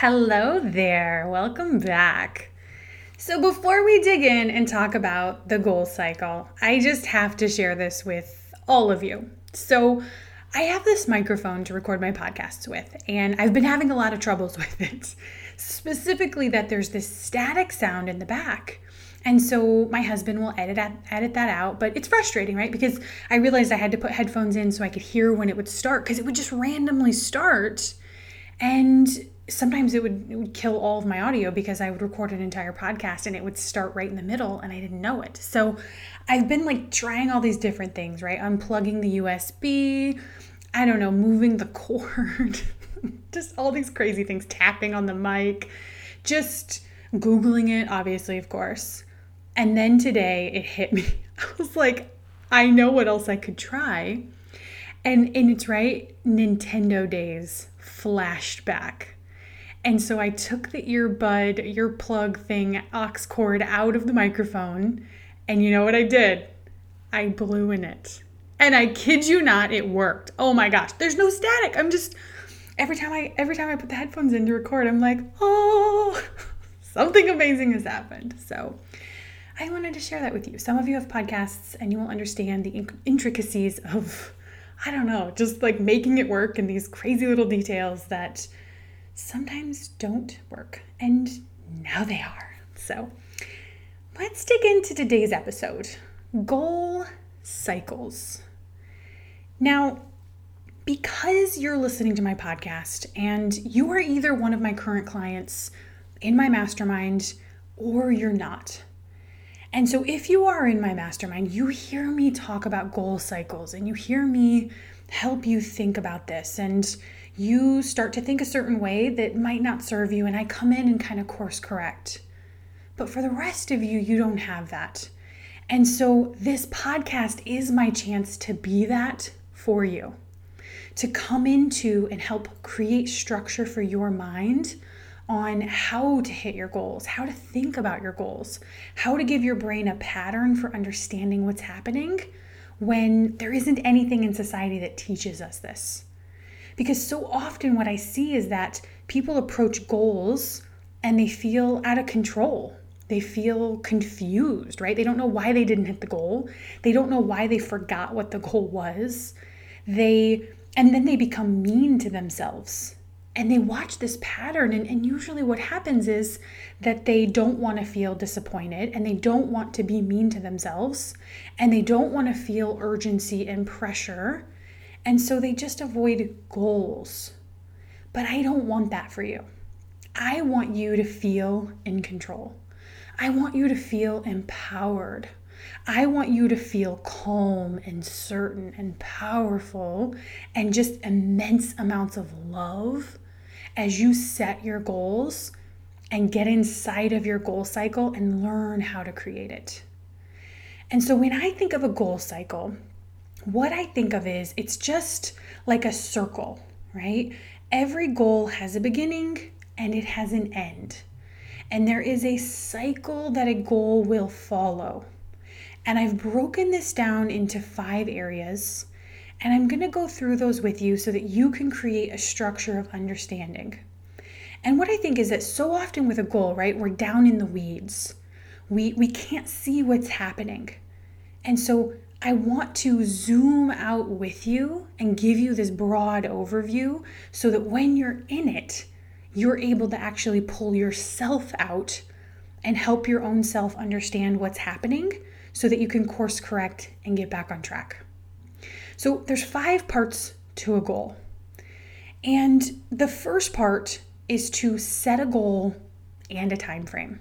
Hello there, welcome back. So, before we dig in and talk about the goal cycle, I just have to share this with all of you. So, I have this microphone to record my podcasts with, and I've been having a lot of troubles with it. Specifically, that there's this static sound in the back. And so my husband will edit edit that out, but it's frustrating, right? Because I realized I had to put headphones in so I could hear when it would start because it would just randomly start. And sometimes it would, it would kill all of my audio because I would record an entire podcast and it would start right in the middle and I didn't know it. So I've been like trying all these different things, right? Unplugging the USB, I don't know, moving the cord, just all these crazy things, tapping on the mic, just Googling it, obviously, of course. And then today it hit me. I was like, I know what else I could try. And and it's right, Nintendo days flashed back. And so I took the earbud, earplug thing, aux cord out of the microphone. And you know what I did? I blew in it. And I kid you not, it worked. Oh my gosh, there's no static. I'm just every time I every time I put the headphones in to record, I'm like, oh, something amazing has happened. So I wanted to share that with you. Some of you have podcasts and you will understand the intricacies of, I don't know, just like making it work and these crazy little details that sometimes don't work. And now they are. So let's dig into today's episode goal cycles. Now, because you're listening to my podcast and you are either one of my current clients in my mastermind or you're not. And so, if you are in my mastermind, you hear me talk about goal cycles and you hear me help you think about this. And you start to think a certain way that might not serve you, and I come in and kind of course correct. But for the rest of you, you don't have that. And so this podcast is my chance to be that for you, to come into and help create structure for your mind on how to hit your goals, how to think about your goals, how to give your brain a pattern for understanding what's happening when there isn't anything in society that teaches us this. Because so often what I see is that people approach goals and they feel out of control. They feel confused, right? They don't know why they didn't hit the goal. They don't know why they forgot what the goal was. They and then they become mean to themselves. And they watch this pattern and, and usually what happens is that they don't want to feel disappointed and they don't want to be mean to themselves and they don't want to feel urgency and pressure and so they just avoid goals. But I don't want that for you. I want you to feel in control. I want you to feel empowered. I want you to feel calm and certain and powerful and just immense amounts of love as you set your goals and get inside of your goal cycle and learn how to create it. And so when I think of a goal cycle, what I think of is it's just like a circle, right? Every goal has a beginning and it has an end. And there is a cycle that a goal will follow. And I've broken this down into five areas. And I'm going to go through those with you so that you can create a structure of understanding. And what I think is that so often with a goal, right, we're down in the weeds. We, we can't see what's happening. And so I want to zoom out with you and give you this broad overview so that when you're in it, you're able to actually pull yourself out and help your own self understand what's happening so that you can course correct and get back on track. So there's five parts to a goal. And the first part is to set a goal and a time frame.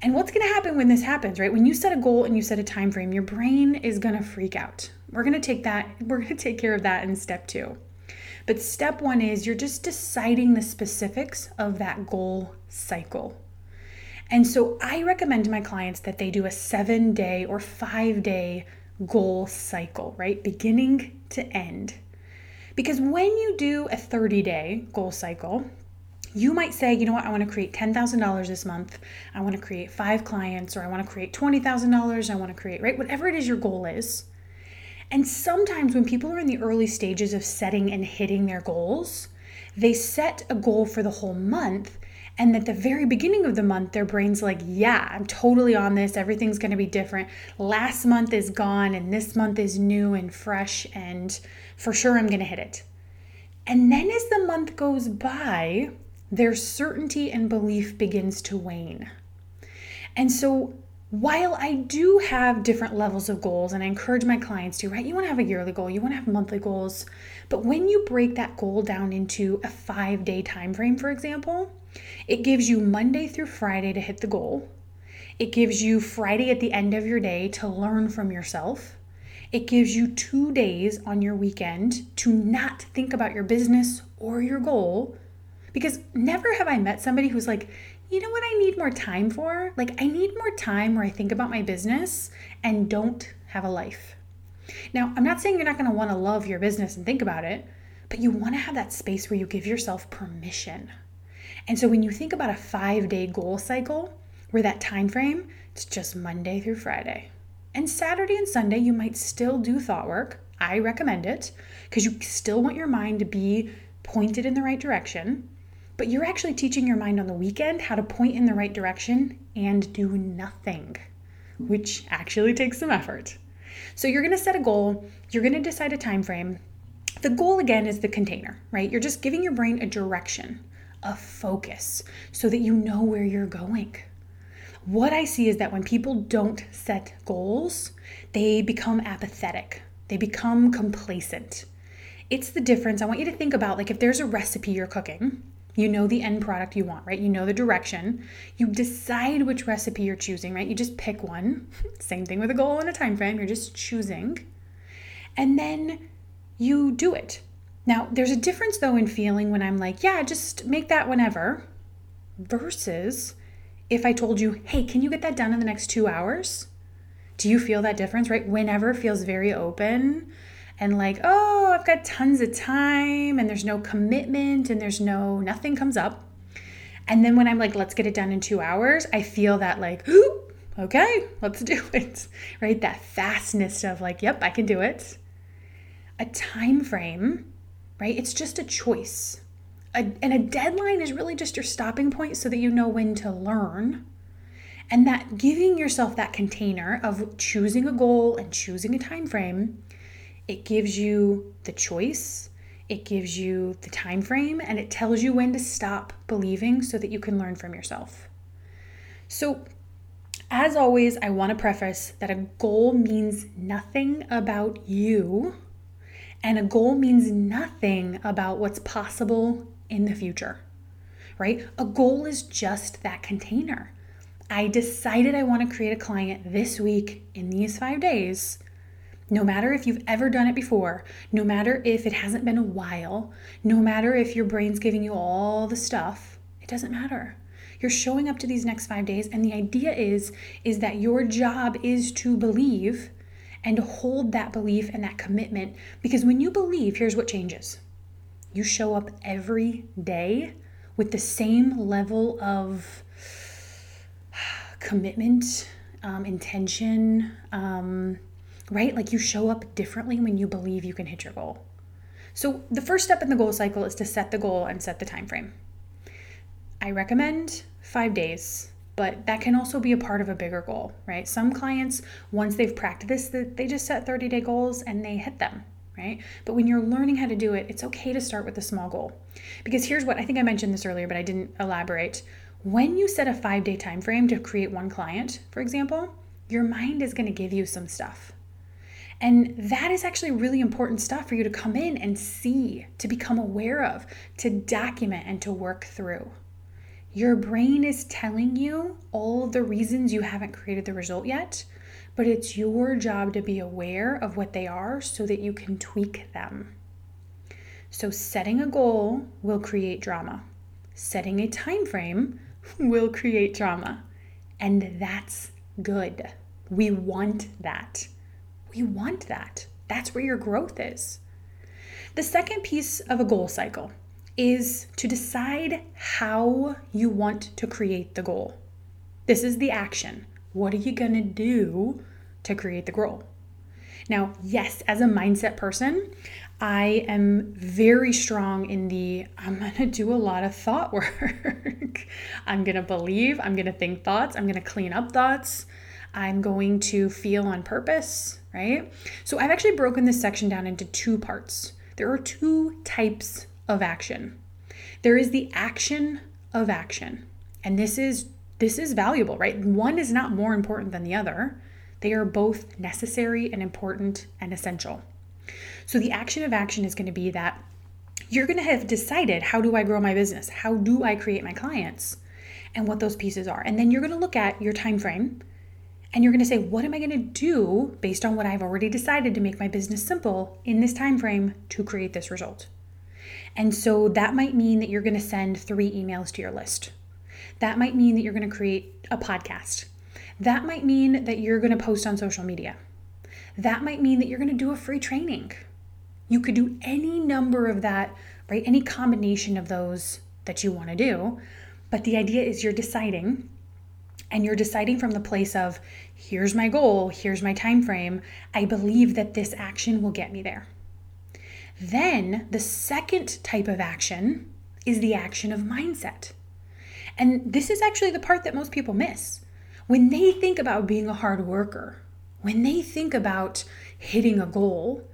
And what's going to happen when this happens, right? When you set a goal and you set a time frame, your brain is going to freak out. We're going to take that we're going to take care of that in step 2. But step one is you're just deciding the specifics of that goal cycle. And so I recommend to my clients that they do a seven day or five day goal cycle, right? Beginning to end. Because when you do a 30 day goal cycle, you might say, you know what, I want to create $10,000 this month. I want to create five clients, or I want to create $20,000. I want to create, right? Whatever it is your goal is. And sometimes when people are in the early stages of setting and hitting their goals, they set a goal for the whole month. And at the very beginning of the month, their brain's like, yeah, I'm totally on this. Everything's going to be different. Last month is gone, and this month is new and fresh, and for sure I'm going to hit it. And then as the month goes by, their certainty and belief begins to wane. And so while I do have different levels of goals, and I encourage my clients to, right? You want to have a yearly goal, you want to have monthly goals, but when you break that goal down into a five day time frame, for example, it gives you Monday through Friday to hit the goal. It gives you Friday at the end of your day to learn from yourself. It gives you two days on your weekend to not think about your business or your goal. Because never have I met somebody who's like, you know what I need more time for? Like, I need more time where I think about my business and don't have a life. Now, I'm not saying you're not going to want to love your business and think about it, but you want to have that space where you give yourself permission. And so when you think about a 5-day goal cycle, where that time frame, it's just Monday through Friday. And Saturday and Sunday you might still do thought work. I recommend it because you still want your mind to be pointed in the right direction but you're actually teaching your mind on the weekend how to point in the right direction and do nothing, which actually takes some effort. So you're going to set a goal, you're going to decide a time frame. The goal again is the container, right? You're just giving your brain a direction, a focus so that you know where you're going. What I see is that when people don't set goals, they become apathetic. They become complacent. It's the difference. I want you to think about like if there's a recipe you're cooking you know the end product you want, right? You know the direction. You decide which recipe you're choosing, right? You just pick one. Same thing with a goal and a time frame. You're just choosing. And then you do it. Now, there's a difference though in feeling when I'm like, yeah, just make that whenever, versus if I told you, hey, can you get that done in the next two hours? Do you feel that difference, right? Whenever feels very open and like, oh, I've got tons of time and there's no commitment and there's no, nothing comes up. And then when I'm like, let's get it done in two hours, I feel that like, okay, let's do it, right? That fastness of like, yep, I can do it. A time frame, right? It's just a choice. A, and a deadline is really just your stopping point so that you know when to learn. And that giving yourself that container of choosing a goal and choosing a time frame it gives you the choice, it gives you the time frame, and it tells you when to stop believing so that you can learn from yourself. So, as always, I want to preface that a goal means nothing about you, and a goal means nothing about what's possible in the future, right? A goal is just that container. I decided I want to create a client this week in these five days. No matter if you've ever done it before, no matter if it hasn't been a while, no matter if your brain's giving you all the stuff, it doesn't matter. You're showing up to these next 5 days and the idea is is that your job is to believe and hold that belief and that commitment because when you believe, here's what changes. You show up every day with the same level of commitment, um, intention, um, right? Like you show up differently when you believe you can hit your goal. So the first step in the goal cycle is to set the goal and set the time frame. I recommend 5 days, but that can also be a part of a bigger goal, right? Some clients once they've practiced this, they just set 30-day goals and they hit them, right? But when you're learning how to do it, it's okay to start with a small goal. Because here's what I think I mentioned this earlier, but I didn't elaborate. When you set a 5-day time frame to create one client, for example, your mind is going to give you some stuff and that is actually really important stuff for you to come in and see, to become aware of, to document, and to work through. Your brain is telling you all the reasons you haven't created the result yet, but it's your job to be aware of what they are so that you can tweak them. So setting a goal will create drama. Setting a time frame will create drama. And that's good. We want that. We want that. That's where your growth is. The second piece of a goal cycle is to decide how you want to create the goal. This is the action. What are you going to do to create the goal? Now, yes, as a mindset person, I am very strong in the I'm going to do a lot of thought work. I'm going to believe, I'm going to think thoughts, I'm going to clean up thoughts, I'm going to feel on purpose, right? So I've actually broken this section down into two parts. There are two types of action. There is the action of action. And this is this is valuable, right? One is not more important than the other. They are both necessary and important and essential. So the action of action is going to be that you're going to have decided how do I grow my business? How do I create my clients? And what those pieces are. And then you're going to look at your time frame and you're going to say what am I going to do based on what I've already decided to make my business simple in this time frame to create this result. And so that might mean that you're going to send 3 emails to your list. That might mean that you're going to create a podcast. That might mean that you're going to post on social media. That might mean that you're going to do a free training. You could do any number of that, right? Any combination of those that you want to do. But the idea is you're deciding and you're deciding from the place of here's my goal, here's my time frame. I believe that this action will get me there. Then the second type of action is the action of mindset. And this is actually the part that most people miss. When they think about being a hard worker, when they think about hitting a goal,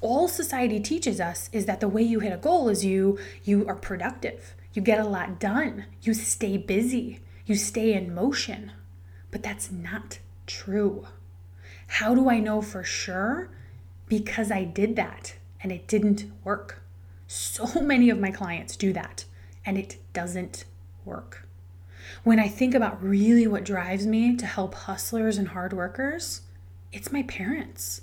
all society teaches us is that the way you hit a goal is you you are productive. You get a lot done. You stay busy. You stay in motion. But that's not true. How do I know for sure? Because I did that and it didn't work. So many of my clients do that and it doesn't work. When I think about really what drives me to help hustlers and hard workers, it's my parents.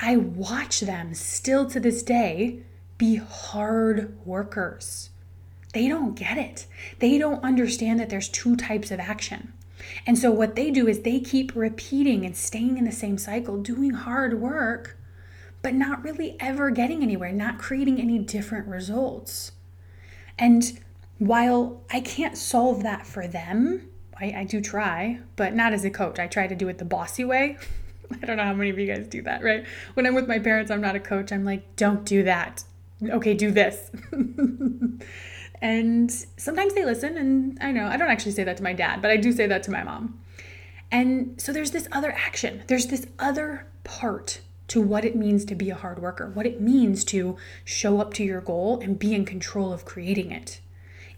I watch them still to this day be hard workers. They don't get it. They don't understand that there's two types of action. And so, what they do is they keep repeating and staying in the same cycle, doing hard work, but not really ever getting anywhere, not creating any different results. And while I can't solve that for them, I, I do try, but not as a coach. I try to do it the bossy way. I don't know how many of you guys do that, right? When I'm with my parents, I'm not a coach. I'm like, don't do that. Okay, do this. And sometimes they listen, and I know I don't actually say that to my dad, but I do say that to my mom. And so there's this other action, there's this other part to what it means to be a hard worker, what it means to show up to your goal and be in control of creating it.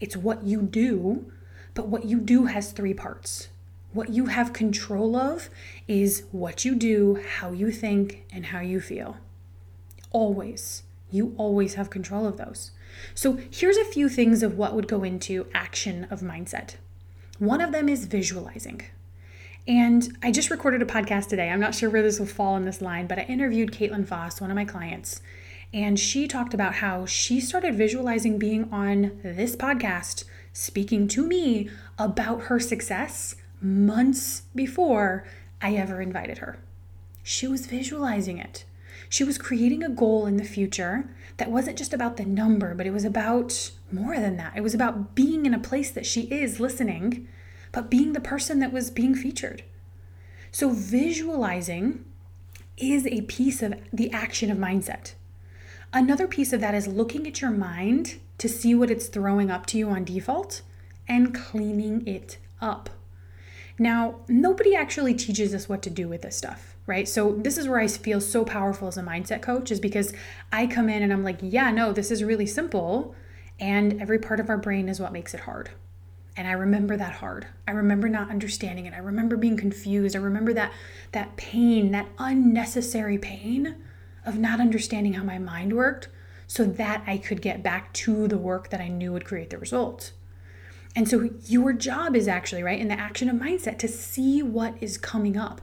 It's what you do, but what you do has three parts. What you have control of is what you do, how you think, and how you feel. Always. You always have control of those. So here's a few things of what would go into action of mindset. One of them is visualizing. And I just recorded a podcast today. I'm not sure where this will fall in this line, but I interviewed Caitlin Foss, one of my clients, and she talked about how she started visualizing being on this podcast, speaking to me about her success months before I ever invited her. She was visualizing it. She was creating a goal in the future that wasn't just about the number, but it was about more than that. It was about being in a place that she is listening, but being the person that was being featured. So, visualizing is a piece of the action of mindset. Another piece of that is looking at your mind to see what it's throwing up to you on default and cleaning it up. Now, nobody actually teaches us what to do with this stuff, right? So, this is where I feel so powerful as a mindset coach, is because I come in and I'm like, yeah, no, this is really simple. And every part of our brain is what makes it hard. And I remember that hard. I remember not understanding it. I remember being confused. I remember that that pain, that unnecessary pain of not understanding how my mind worked so that I could get back to the work that I knew would create the results. And so your job is actually, right, in the action of mindset to see what is coming up.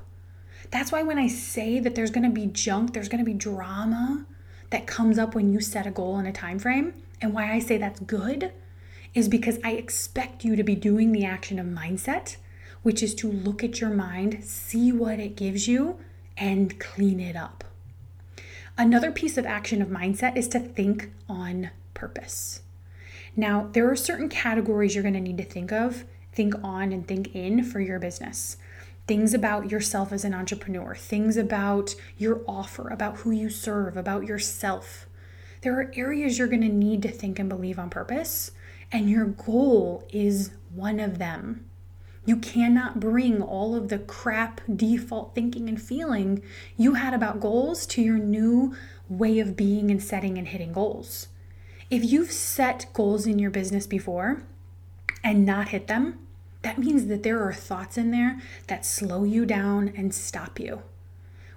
That's why when I say that there's going to be junk, there's going to be drama, that comes up when you set a goal in a time frame and why I say that's good is because I expect you to be doing the action of mindset, which is to look at your mind, see what it gives you, and clean it up. Another piece of action of mindset is to think on purpose. Now, there are certain categories you're going to need to think of, think on, and think in for your business. Things about yourself as an entrepreneur, things about your offer, about who you serve, about yourself. There are areas you're going to need to think and believe on purpose, and your goal is one of them. You cannot bring all of the crap default thinking and feeling you had about goals to your new way of being and setting and hitting goals. If you've set goals in your business before and not hit them, that means that there are thoughts in there that slow you down and stop you.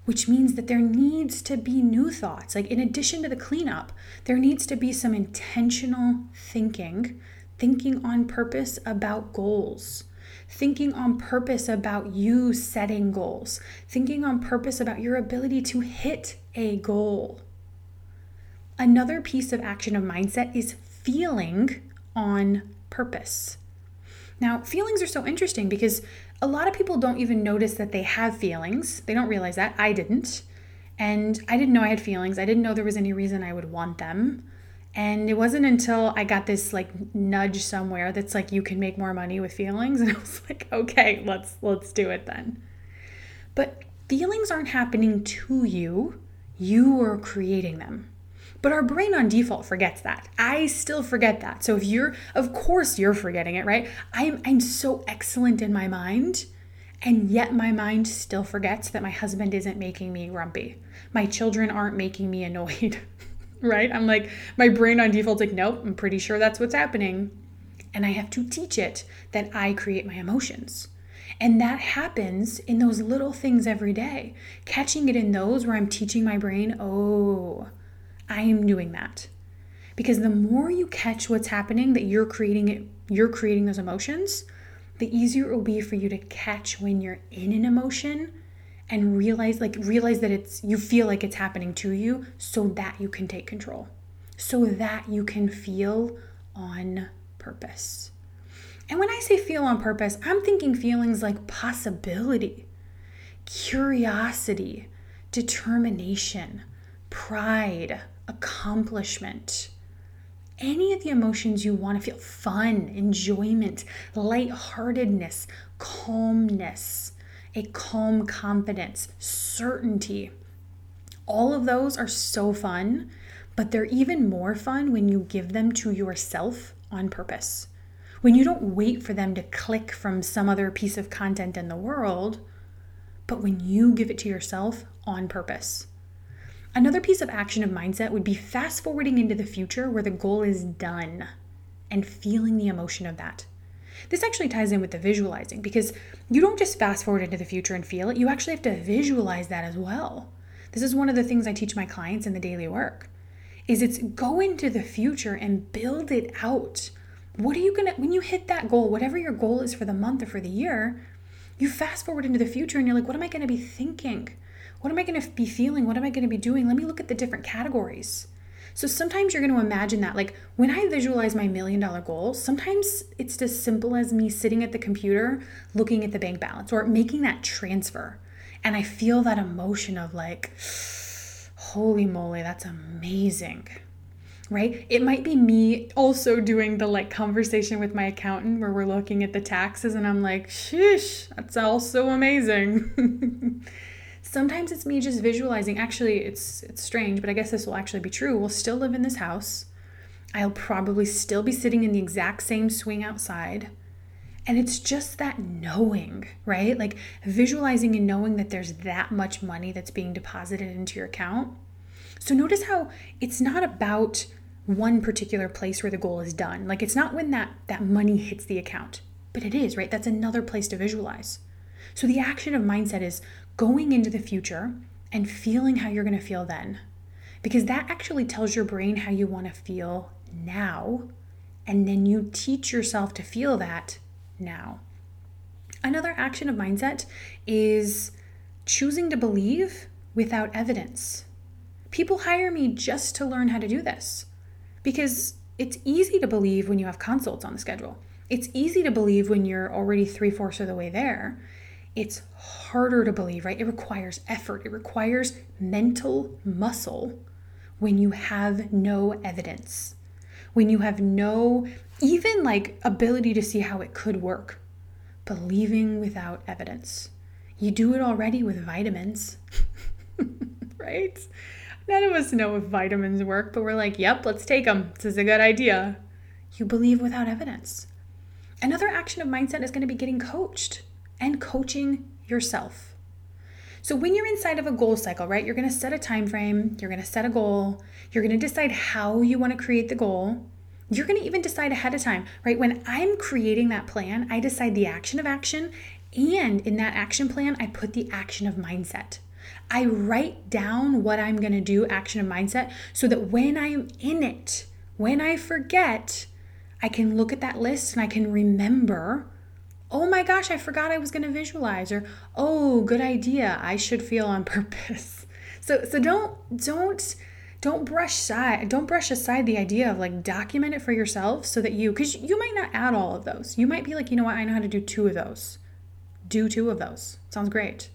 Which means that there needs to be new thoughts. Like, in addition to the cleanup, there needs to be some intentional thinking, thinking on purpose about goals thinking on purpose about you setting goals, thinking on purpose about your ability to hit a goal. Another piece of action of mindset is feeling on purpose. Now, feelings are so interesting because a lot of people don't even notice that they have feelings. They don't realize that. I didn't. And I didn't know I had feelings. I didn't know there was any reason I would want them. And it wasn't until I got this like nudge somewhere that's like you can make more money with feelings and I was like, okay, let's let's do it then. But feelings aren't happening to you. You are creating them. But our brain on default forgets that. I still forget that. So if you're of course you're forgetting it, right? I'm I'm so excellent in my mind and yet my mind still forgets that my husband isn't making me grumpy. My children aren't making me annoyed. right? I'm like, my brain on default's like, nope, I'm pretty sure that's what's happening. And I have to teach it that I create my emotions. And that happens in those little things every day. Catching it in those where I'm teaching my brain, oh, I am doing that. Because the more you catch what's happening, that you're creating it, you're creating those emotions, the easier it will be for you to catch when you're in an emotion and realize like realize that it's you feel like it's happening to you so that you can take control so that you can feel on purpose and when i say feel on purpose i'm thinking feelings like possibility curiosity determination pride accomplishment any of the emotions you want to feel fun enjoyment lightheartedness calmness a calm confidence, certainty. All of those are so fun, but they're even more fun when you give them to yourself on purpose. When you don't wait for them to click from some other piece of content in the world, but when you give it to yourself on purpose. Another piece of action of mindset would be fast forwarding into the future where the goal is done and feeling the emotion of that. This actually ties in with the visualizing because you don't just fast forward into the future and feel it, you actually have to visualize that as well. This is one of the things I teach my clients in the daily work. Is it's go into the future and build it out. What are you going to when you hit that goal, whatever your goal is for the month or for the year, you fast forward into the future and you're like, what am I going to be thinking? What am I going to be feeling? What am I going to be doing? Let me look at the different categories. So sometimes you're going to imagine that. Like when I visualize my million dollar goal, sometimes it's as simple as me sitting at the computer looking at the bank balance or making that transfer. And I feel that emotion of like, holy moly, that's amazing. Right? It might be me also doing the like conversation with my accountant where we're looking at the taxes and I'm like, sheesh, that's also amazing. Sometimes it's me just visualizing. Actually, it's it's strange, but I guess this will actually be true. We'll still live in this house. I'll probably still be sitting in the exact same swing outside. And it's just that knowing, right? Like visualizing and knowing that there's that much money that's being deposited into your account. So notice how it's not about one particular place where the goal is done. Like it's not when that that money hits the account, but it is, right? That's another place to visualize. So the action of mindset is going into the future and feeling how you're going to feel then. Because that actually tells your brain how you want to feel now. And then you teach yourself to feel that now. Another action of mindset is choosing to believe without evidence. People hire me just to learn how to do this because it's easy to believe when you have consults on the schedule. It's easy to believe when you're already three fourths of the way there. It's harder to believe, right? It requires effort, it requires mental muscle when you have no evidence, when you have no even like ability to see how it could work. Believing without evidence. You do it already with vitamins, right? None of us know if vitamins work, but we're like, yep, let's take them. This is a good idea. You believe without evidence. Another action of mindset is going to be getting coached and coaching yourself. So when you're inside of a goal cycle, right? You're going to set a time frame, you're going to set a goal, you're going to decide how you want to create the goal. You're going to even decide ahead of time, right? When I'm creating that plan, I decide the action of action, and in that action plan, I put the action of mindset. I write down what I'm going to do, action of mindset, so that when I'm in it, when I forget, I can look at that list and I can remember, oh my gosh, I forgot I was going to visualize or oh, good idea, I should feel on purpose. So so don't don't don't brush aside don't brush aside the idea of like document it for yourself so that you cuz you might not add all of those. You might be like, "You know what? I know how to do two of those." Do two of those. Sounds great.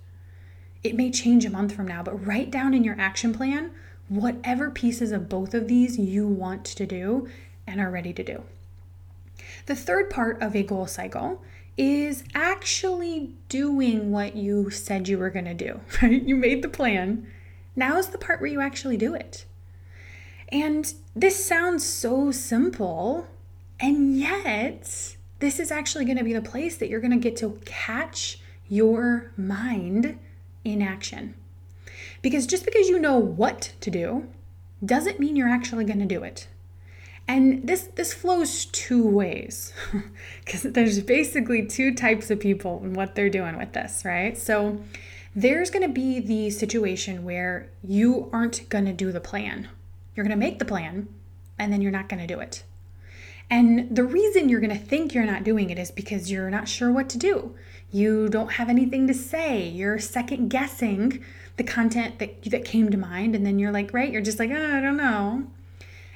It may change a month from now, but write down in your action plan whatever pieces of both of these you want to do and are ready to do. The third part of a goal cycle is actually doing what you said you were going to do, right? You made the plan. Now is the part where you actually do it. And this sounds so simple, and yet this is actually going to be the place that you're going to get to catch your mind in action. Because just because you know what to do doesn't mean you're actually going to do it. And this this flows two ways because there's basically two types of people and what they're doing with this, right? So there's going to be the situation where you aren't going to do the plan. You're going to make the plan and then you're not going to do it. And the reason you're going to think you're not doing it is because you're not sure what to do. You don't have anything to say. You're second guessing the content that that came to mind and then you're like, right, you're just like, oh, I don't know.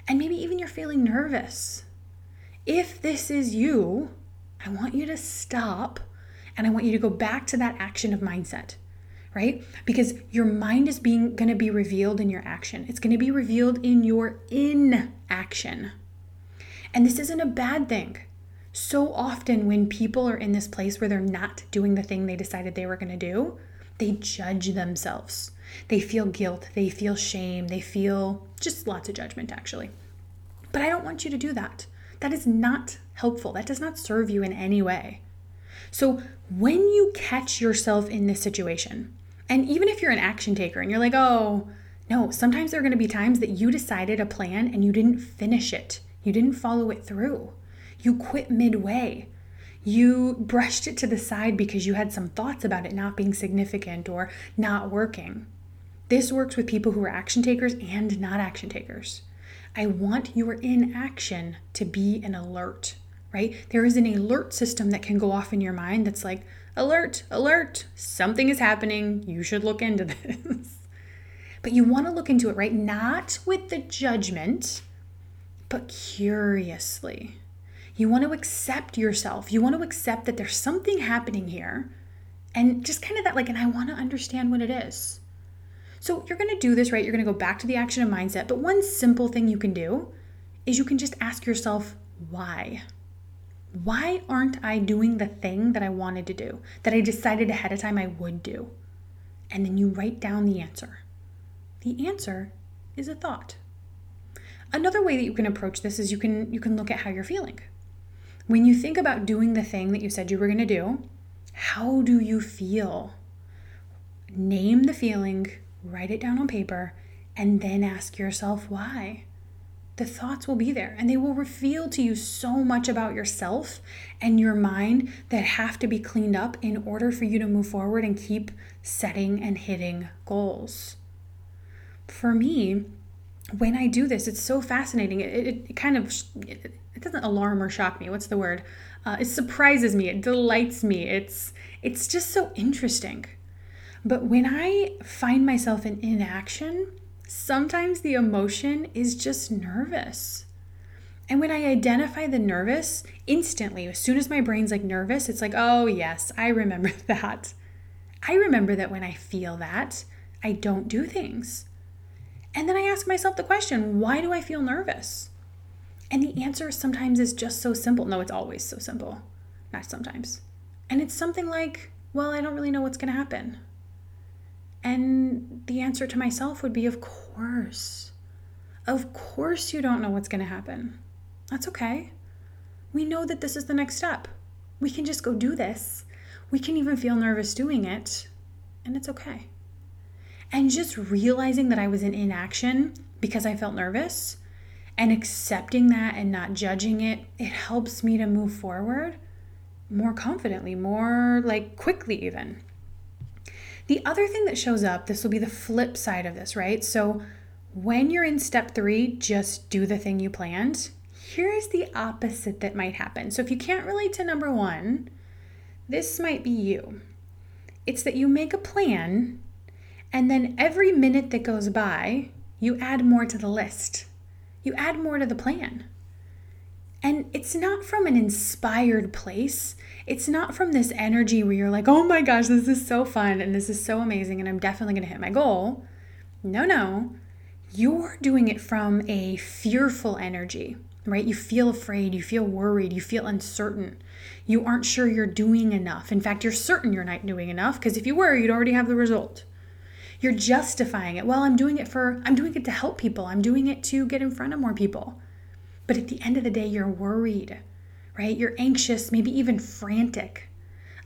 And maybe even you're feeling nervous. If this is you, I want you to stop and I want you to go back to that action of mindset, right? Because your mind is being going to be revealed in your action. It's going to be revealed in your inaction. And this isn't a bad thing. So often when people are in this place where they're not doing the thing they decided they were going to do, they judge themselves. They feel guilt, they feel shame, they feel just lots of judgment, actually. But I don't want you to do that. That is not helpful. That does not serve you in any way. So when you catch yourself in this situation, and even if you're an action taker and you're like, oh, no, sometimes there are going to be times that you decided a plan and you didn't finish it, you didn't follow it through, you quit midway. You brushed it to the side because you had some thoughts about it not being significant or not working. This works with people who are action takers and not action takers. I want your inaction to be an alert, right? There is an alert system that can go off in your mind that's like, alert, alert, something is happening. You should look into this. but you want to look into it, right? Not with the judgment, but curiously. You want to accept yourself. You want to accept that there's something happening here and just kind of that, like, and I want to understand what it is. So you're to do this, right? You're to go back to the action of mindset. But one simple thing you can do is you can just ask yourself, why? Why aren't I doing the thing that I wanted to do, that I decided ahead of time I would do? And then you write down the answer. The answer is a thought. Another way that you can approach this is you can you can look at how you're feeling. When you think about doing the thing that you said you were going to do, how do you feel? Name the feeling, write it down on paper, and then ask yourself why. The thoughts will be there and they will reveal to you so much about yourself and your mind that have to be cleaned up in order for you to move forward and keep setting and hitting goals. For me, when I do this, it's so fascinating. It, it, it kind of it, doesn't alarm or shock me. What's the word? Uh, it surprises me. It delights me. It's it's just so interesting but when I find myself in inaction, Sometimes the emotion is just nervous. And when I identify the nervous, instantly, as soon as my brain's like nervous, it's like, oh, yes, I remember that. I remember that when I feel that, I don't do things. And then I ask myself the question, why do I feel nervous? And the answer sometimes is just so simple. No, it's always so simple, not sometimes. And it's something like, well, I don't really know what's going to happen. And the answer to myself would be, of course. Of course, you don't know what's going to happen. That's okay. We know that this is the next step. We can just go do this. We can even feel nervous doing it, and it's okay. And just realizing that I was in inaction because I felt nervous and accepting that and not judging it, it helps me to move forward more confidently, more like quickly, even. The other thing that shows up, this will be the flip side of this, right? So when you're in step three, just do the thing you planned. Here's the opposite that might happen. So if you can't relate to number one, this might be you. It's that you make a plan, and then every minute that goes by, you add more to the list. You add more to the plan. And it's not from an inspired place. It's not from this energy where you're like, oh my gosh, this is so fun and this is so amazing and I'm definitely going to hit my goal. No, no. You're doing it from a fearful energy, right? You feel afraid, you feel worried, you feel uncertain. You aren't sure you're doing enough. In fact, you're certain you're not doing enough because if you were, you'd already have the result. You're justifying it. Well, I'm doing it for, I'm doing it to help people, I'm doing it to get in front of more people. But at the end of the day, you're worried, right? You're anxious, maybe even frantic.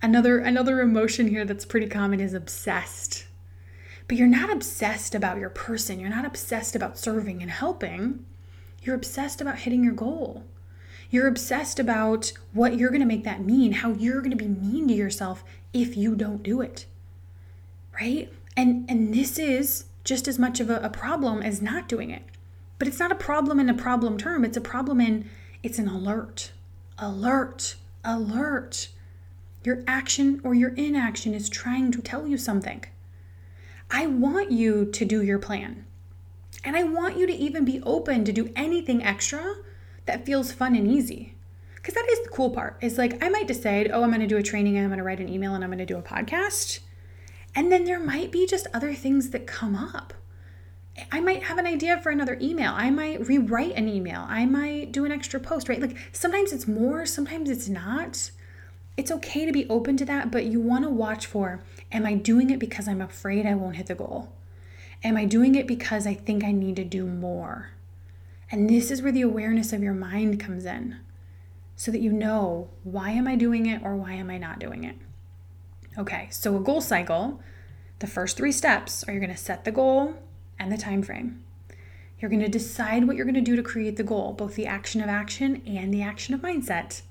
Another another emotion here that's pretty common is obsessed. But you're not obsessed about your person. You're not obsessed about serving and helping. You're obsessed about hitting your goal. You're obsessed about what you're going to make that mean, how you're going to be mean to yourself if you don't do it. Right? And and this is just as much of a, a problem as not doing it. But it's not a problem in a problem term, it's a problem in it's an alert. Alert, alert. Your action or your inaction is trying to tell you something. I want you to do your plan. And I want you to even be open to do anything extra that feels fun and easy. Because that is the cool part. Is like I might decide, oh, I'm going to do a training and I'm going to write an email and I'm going to do a podcast. And then there might be just other things that come up. I might have an idea for another email. I might rewrite an email. I might do an extra post, right? Like sometimes it's more, sometimes it's not. It's okay to be open to that, but you want to watch for am I doing it because I'm afraid I won't hit the goal? Am I doing it because I think I need to do more? And this is where the awareness of your mind comes in so that you know why am I doing it or why am I not doing it? Okay, so a goal cycle, the first three steps are you're going to set the goal, and the time frame. You're going to decide what you're going to do to create the goal, both the action of action and the action of mindset.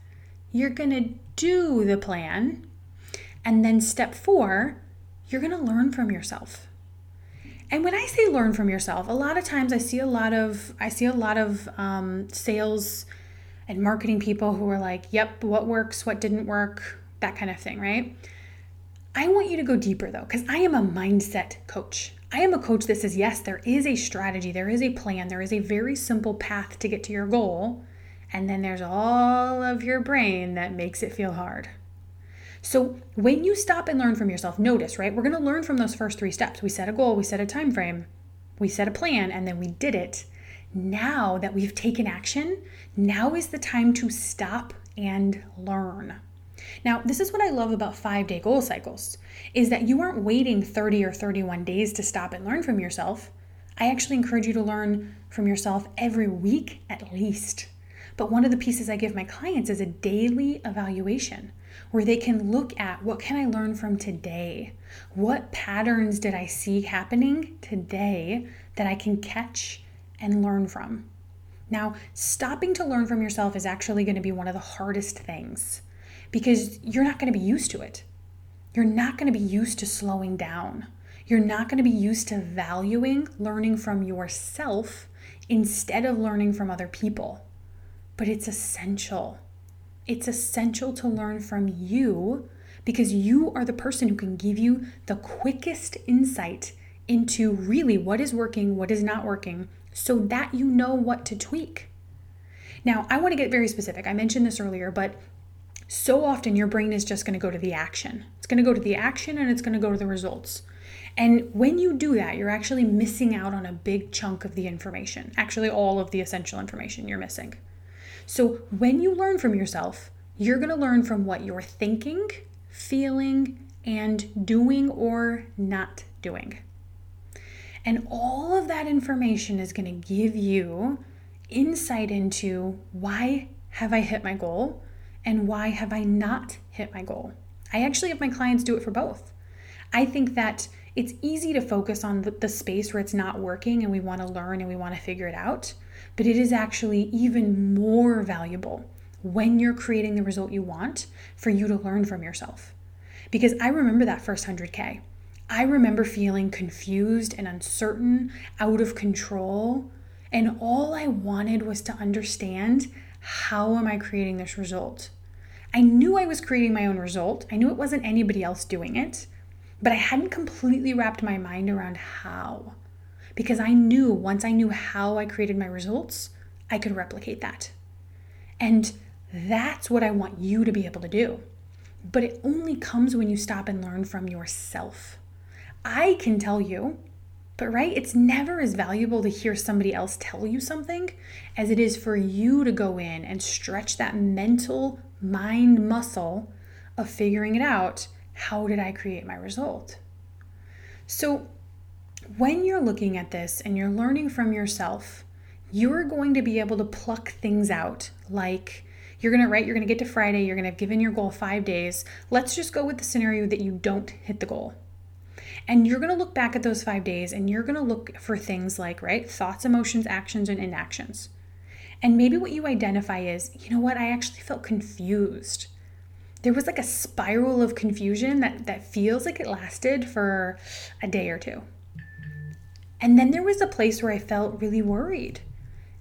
You're going to do the plan. And then step four, you're going to learn from yourself. And when I say learn from yourself, a lot of times I see a lot of I see a lot of um, sales and marketing people who are like, "Yep, what works, what didn't work, that kind of thing," right? I want you to go deeper though, because I am a mindset coach. I am a coach that says, yes, there is a strategy, there is a plan, there is a very simple path to get to your goal. And then there's all of your brain that makes it feel hard. So when you stop and learn from yourself, notice, right? We're going to learn from those first three steps. We set a goal, we set a time frame, we set a plan, and then we did it. Now that we've taken action, now is the time to stop and learn. Now, this is what I love about 5-day goal cycles is that you aren't waiting 30 or 31 days to stop and learn from yourself. I actually encourage you to learn from yourself every week at least. But one of the pieces I give my clients is a daily evaluation where they can look at what can I learn from today? What patterns did I see happening today that I can catch and learn from? Now, stopping to learn from yourself is actually going to be one of the hardest things because you're not going to be used to it. You're not going to be used to slowing down. You're not going to be used to valuing learning from yourself instead of learning from other people. But it's essential. It's essential to learn from you because you are the person who can give you the quickest insight into really what is working, what is not working, so that you know what to tweak. Now, I want to get very specific. I mentioned this earlier, but so often your brain is just going to go to the action. It's going to go to the action and it's going to go to the results. And when you do that, you're actually missing out on a big chunk of the information, actually, all of the essential information you're missing. So, when you learn from yourself, you're going to learn from what you're thinking, feeling, and doing or not doing. And all of that information is going to give you insight into why have I hit my goal and why have I not hit my goal. I actually have my clients do it for both. I think that it's easy to focus on the, the space where it's not working and we want to learn and we want to figure it out, but it is actually even more valuable when you're creating the result you want for you to learn from yourself. Because I remember that first 100K. I remember feeling confused and uncertain, out of control. And all I wanted was to understand how am I creating this result? I knew I was creating my own result. I knew it wasn't anybody else doing it, but I hadn't completely wrapped my mind around how. Because I knew once I knew how I created my results, I could replicate that. And that's what I want you to be able to do. But it only comes when you stop and learn from yourself. I can tell you, but right, it's never as valuable to hear somebody else tell you something as it is for you to go in and stretch that mental mind muscle of figuring it out. How did I create my result? So, when you're looking at this and you're learning from yourself, you're going to be able to pluck things out like you're going to write, you're going to get to Friday, you're going to have given your goal five days. Let's just go with the scenario that you don't hit the goal. And you're going to look back at those five days and you're going to look for things like, right, thoughts, emotions, actions, and inactions. And maybe what you identify is, you know what, I actually felt confused. There was like a spiral of confusion that, that feels like it lasted for a day or two. And then there was a place where I felt really worried.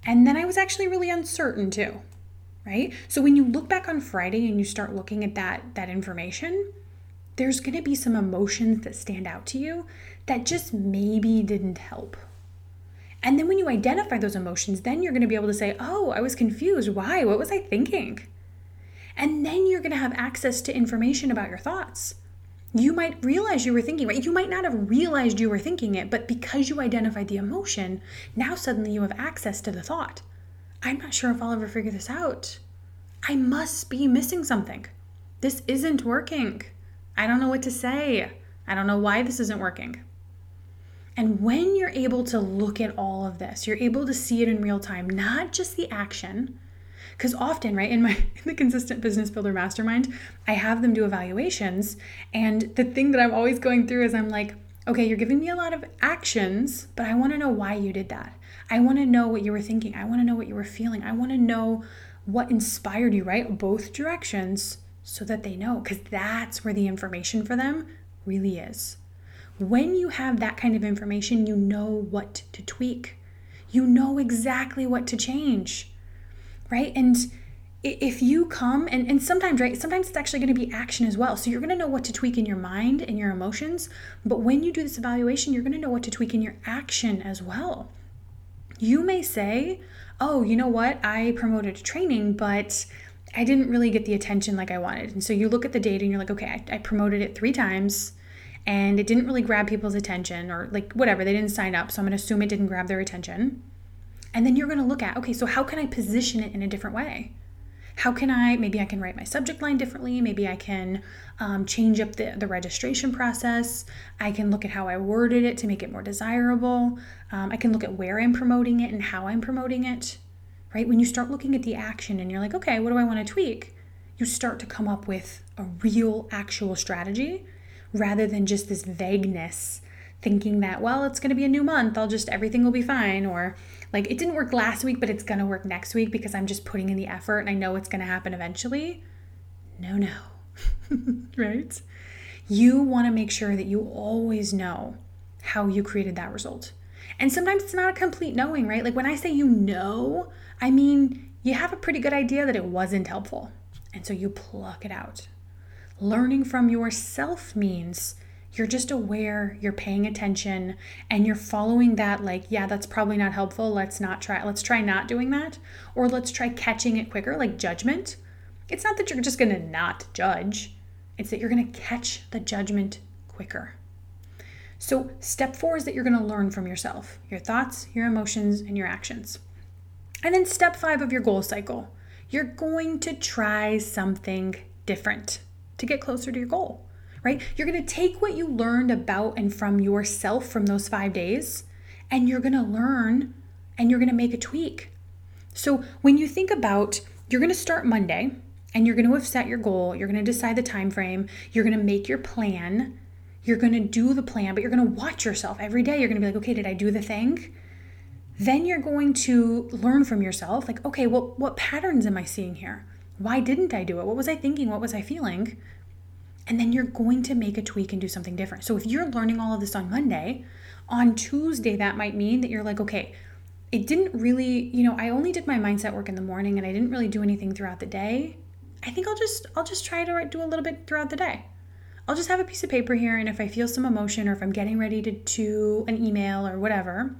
And then I was actually really uncertain too right? So when you look back on Friday and you start looking at that that information, there's to be some emotions that stand out to you that just maybe didn't help. And then when you identify those emotions, then you're going to be able to say, "Oh, I was confused. Why? What was I thinking?" And then you're going to have access to information about your thoughts. You might realize you were thinking, right? You might not have realized you were thinking it, but because you identified the emotion, now suddenly you have access to the thought. I'm not sure if I'll ever figure this out. I must be missing something. This isn't working. I don't know what to say. I don't know why this isn't working. And when you're able to look at all of this, you're able to see it in real time, not just the action. Because often, right, in my in the consistent business builder mastermind, I have them do evaluations. And the thing that I'm always going through is I'm like, okay, you're giving me a lot of actions, but I want to know why you did that. I want to know what you were thinking. I want to know what you were feeling. I want to know what inspired you, right? Both directions so that they know, because that's where the information for them really is. When you have that kind of information, you know what to tweak. You know exactly what to change, right? And if you come and, and sometimes right sometimes it's actually going to be action as well so you're going to know what to tweak in your mind and your emotions but when you do this evaluation you're going to know what to tweak in your action as well you may say, oh, you know what? I promoted training, but I didn't really get the attention like I wanted. And so you look at the data and you're like, okay, I, I promoted it three times and it didn't really grab people's attention or like whatever, they didn't sign up. So I'm going to assume it didn't grab their attention. And then you're going to look at, okay, so how can I position it in a different way? how can I, maybe I can write my subject line differently. Maybe I can um, change up the, the registration process. I can look at how I worded it to make it more desirable. Um, I can look at where I'm promoting it and how I'm promoting it, right? When you start looking at the action and you're like, okay, what do I want to tweak? You start to come up with a real, actual strategy rather than just this vagueness thinking that, well, it's going to be a new month, I'll just, everything will be fine. Or like, it didn't work last week, but it's going to work next week because I'm just putting in the effort and I know it's going to happen eventually. No, no. right? You want to make sure that you always know how you created that result. And sometimes it's not a complete knowing, right? Like when I say you know, I mean you have a pretty good idea that it wasn't helpful. And so you pluck it out. Learning from yourself means You're just aware, you're paying attention, and you're following that, like, yeah, that's probably not helpful. Let's not try, let's try not doing that. Or let's try catching it quicker, like judgment. It's not that you're just gonna not judge, it's that you're gonna catch the judgment quicker. So, step four is that you're to learn from yourself your thoughts, your emotions, and your actions. And then, step five of your goal cycle, you're going to try something different to get closer to your goal, right? You're going to take what you learned about and from yourself from those five days, and you're going to learn and you're going to make a tweak. So, when you think about you're going to start Monday and you're going to have set your goal, you're going to decide the time frame, you're going to make your plan you're going to do the plan, but you're going to watch yourself every day. You're going to be like, okay, did I do the thing? Then you're going to learn from yourself, like, okay, well, what patterns am I seeing here? Why didn't I do it? What was I thinking? What was I feeling? And then you're going to make a tweak and do something different. So if you're learning all of this on Monday, on Tuesday, that might mean that you're like, okay, it didn't really, you know, I only did my mindset work in the morning and I didn't really do anything throughout the day. I think I'll just I'll just try to do a little bit throughout the day. I'll just have a piece of paper here, and if I feel some emotion or if I'm getting ready to do an email or whatever,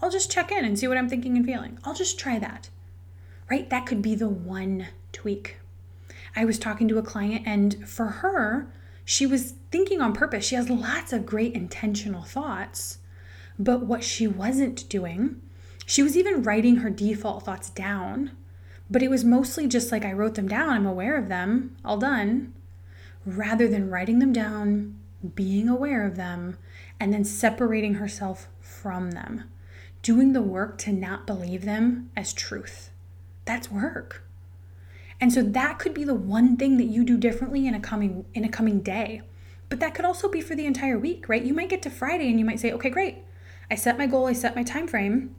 I'll just check in and see what I'm thinking and feeling. I'll just try that, right? That could be the one tweak. I was talking to a client, and for her, she was thinking on purpose. She has lots of great intentional thoughts, but what she wasn't doing, she was even writing her default thoughts down, but it was mostly just like I wrote them down, I'm aware of them, all done rather than writing them down, being aware of them, and then separating herself from them. Doing the work to not believe them as truth. That's work. And so that could be the one thing that you do differently in a coming in a coming day. But that could also be for the entire week, right? You might get to Friday and you might say, "Okay, great. I set my goal, I set my time frame.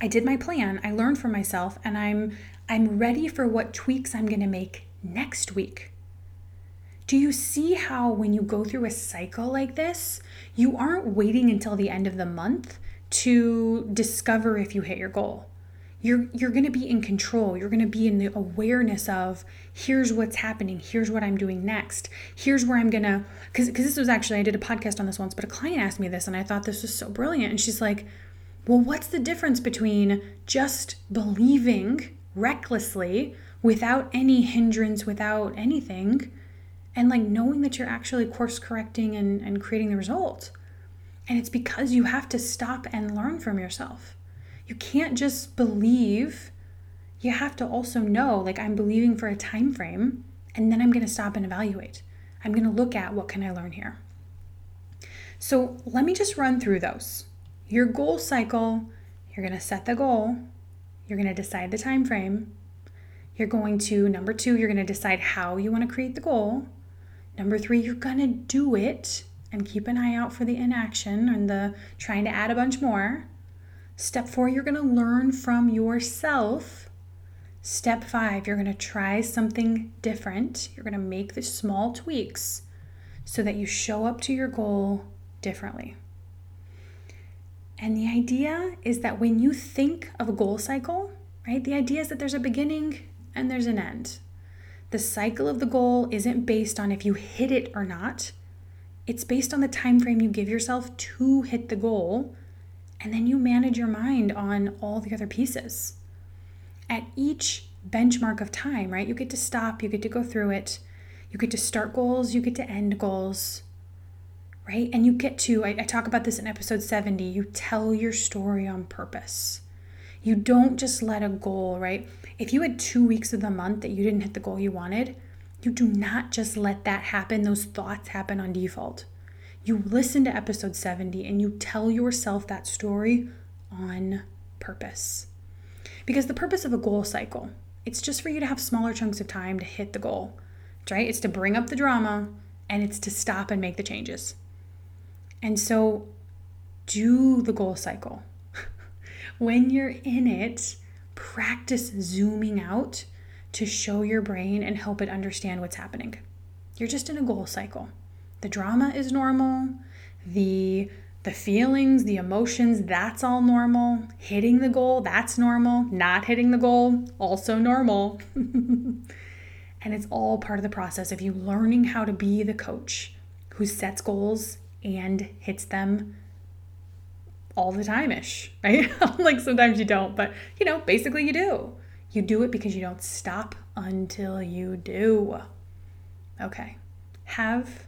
I did my plan, I learned for myself, and I'm I'm ready for what tweaks I'm going to make next week." Do you see how when you go through a cycle like this, you aren't waiting until the end of the month to discover if you hit your goal? You're you're going to be in control. You're going to be in the awareness of here's what's happening, here's what I'm doing next. Here's where I'm going to cuz cuz this was actually I did a podcast on this once, but a client asked me this and I thought this was so brilliant and she's like, "Well, what's the difference between just believing recklessly without any hindrance, without anything?" and like knowing that you're actually course correcting and, and creating the result. And it's because you have to stop and learn from yourself. You can't just believe. You have to also know, like I'm believing for a time frame, and then I'm going to stop and evaluate. I'm going to look at what can I learn here. So let me just run through those. Your goal cycle, you're going to set the goal, you're going to decide the time frame. You're going to number 2, you're going to decide how you want to create the goal. Number three, you're going to do it and keep an eye out for the inaction and the trying to add a bunch more. Step four, you're going to learn from yourself. Step five, you're going to try something different. You're going to make the small tweaks so that you show up to your goal differently. And the idea is that when you think of a goal cycle, right, the idea is that there's a beginning and there's an end. The cycle of the goal isn't based on if you hit it or not. It's based on the time frame you give yourself to hit the goal, and then you manage your mind on all the other pieces. At each benchmark of time, right? You get to stop, you get to go through it, you get to start goals, you get to end goals, right? And you get to, I, I talk about this in episode 70, you tell your story on purpose. You don't just let a goal, right? If you had two weeks of the month that you didn't hit the goal you wanted, you do not just let that happen, those thoughts happen on default. You listen to episode 70 and you tell yourself that story on purpose. Because the purpose of a goal cycle, it's just for you to have smaller chunks of time to hit the goal, right? It's to bring up the drama and it's to stop and make the changes. And so do the goal cycle. when you're in it, practice zooming out to show your brain and help it understand what's happening. You're just in a goal cycle. The drama is normal. The the feelings, the emotions, that's all normal. Hitting the goal, that's normal. Not hitting the goal, also normal. and it's all part of the process of you learning how to be the coach who sets goals and hits them all the time ish, right? like sometimes you don't, but you know, basically you do. You do it because you don't stop until you do. Okay. Have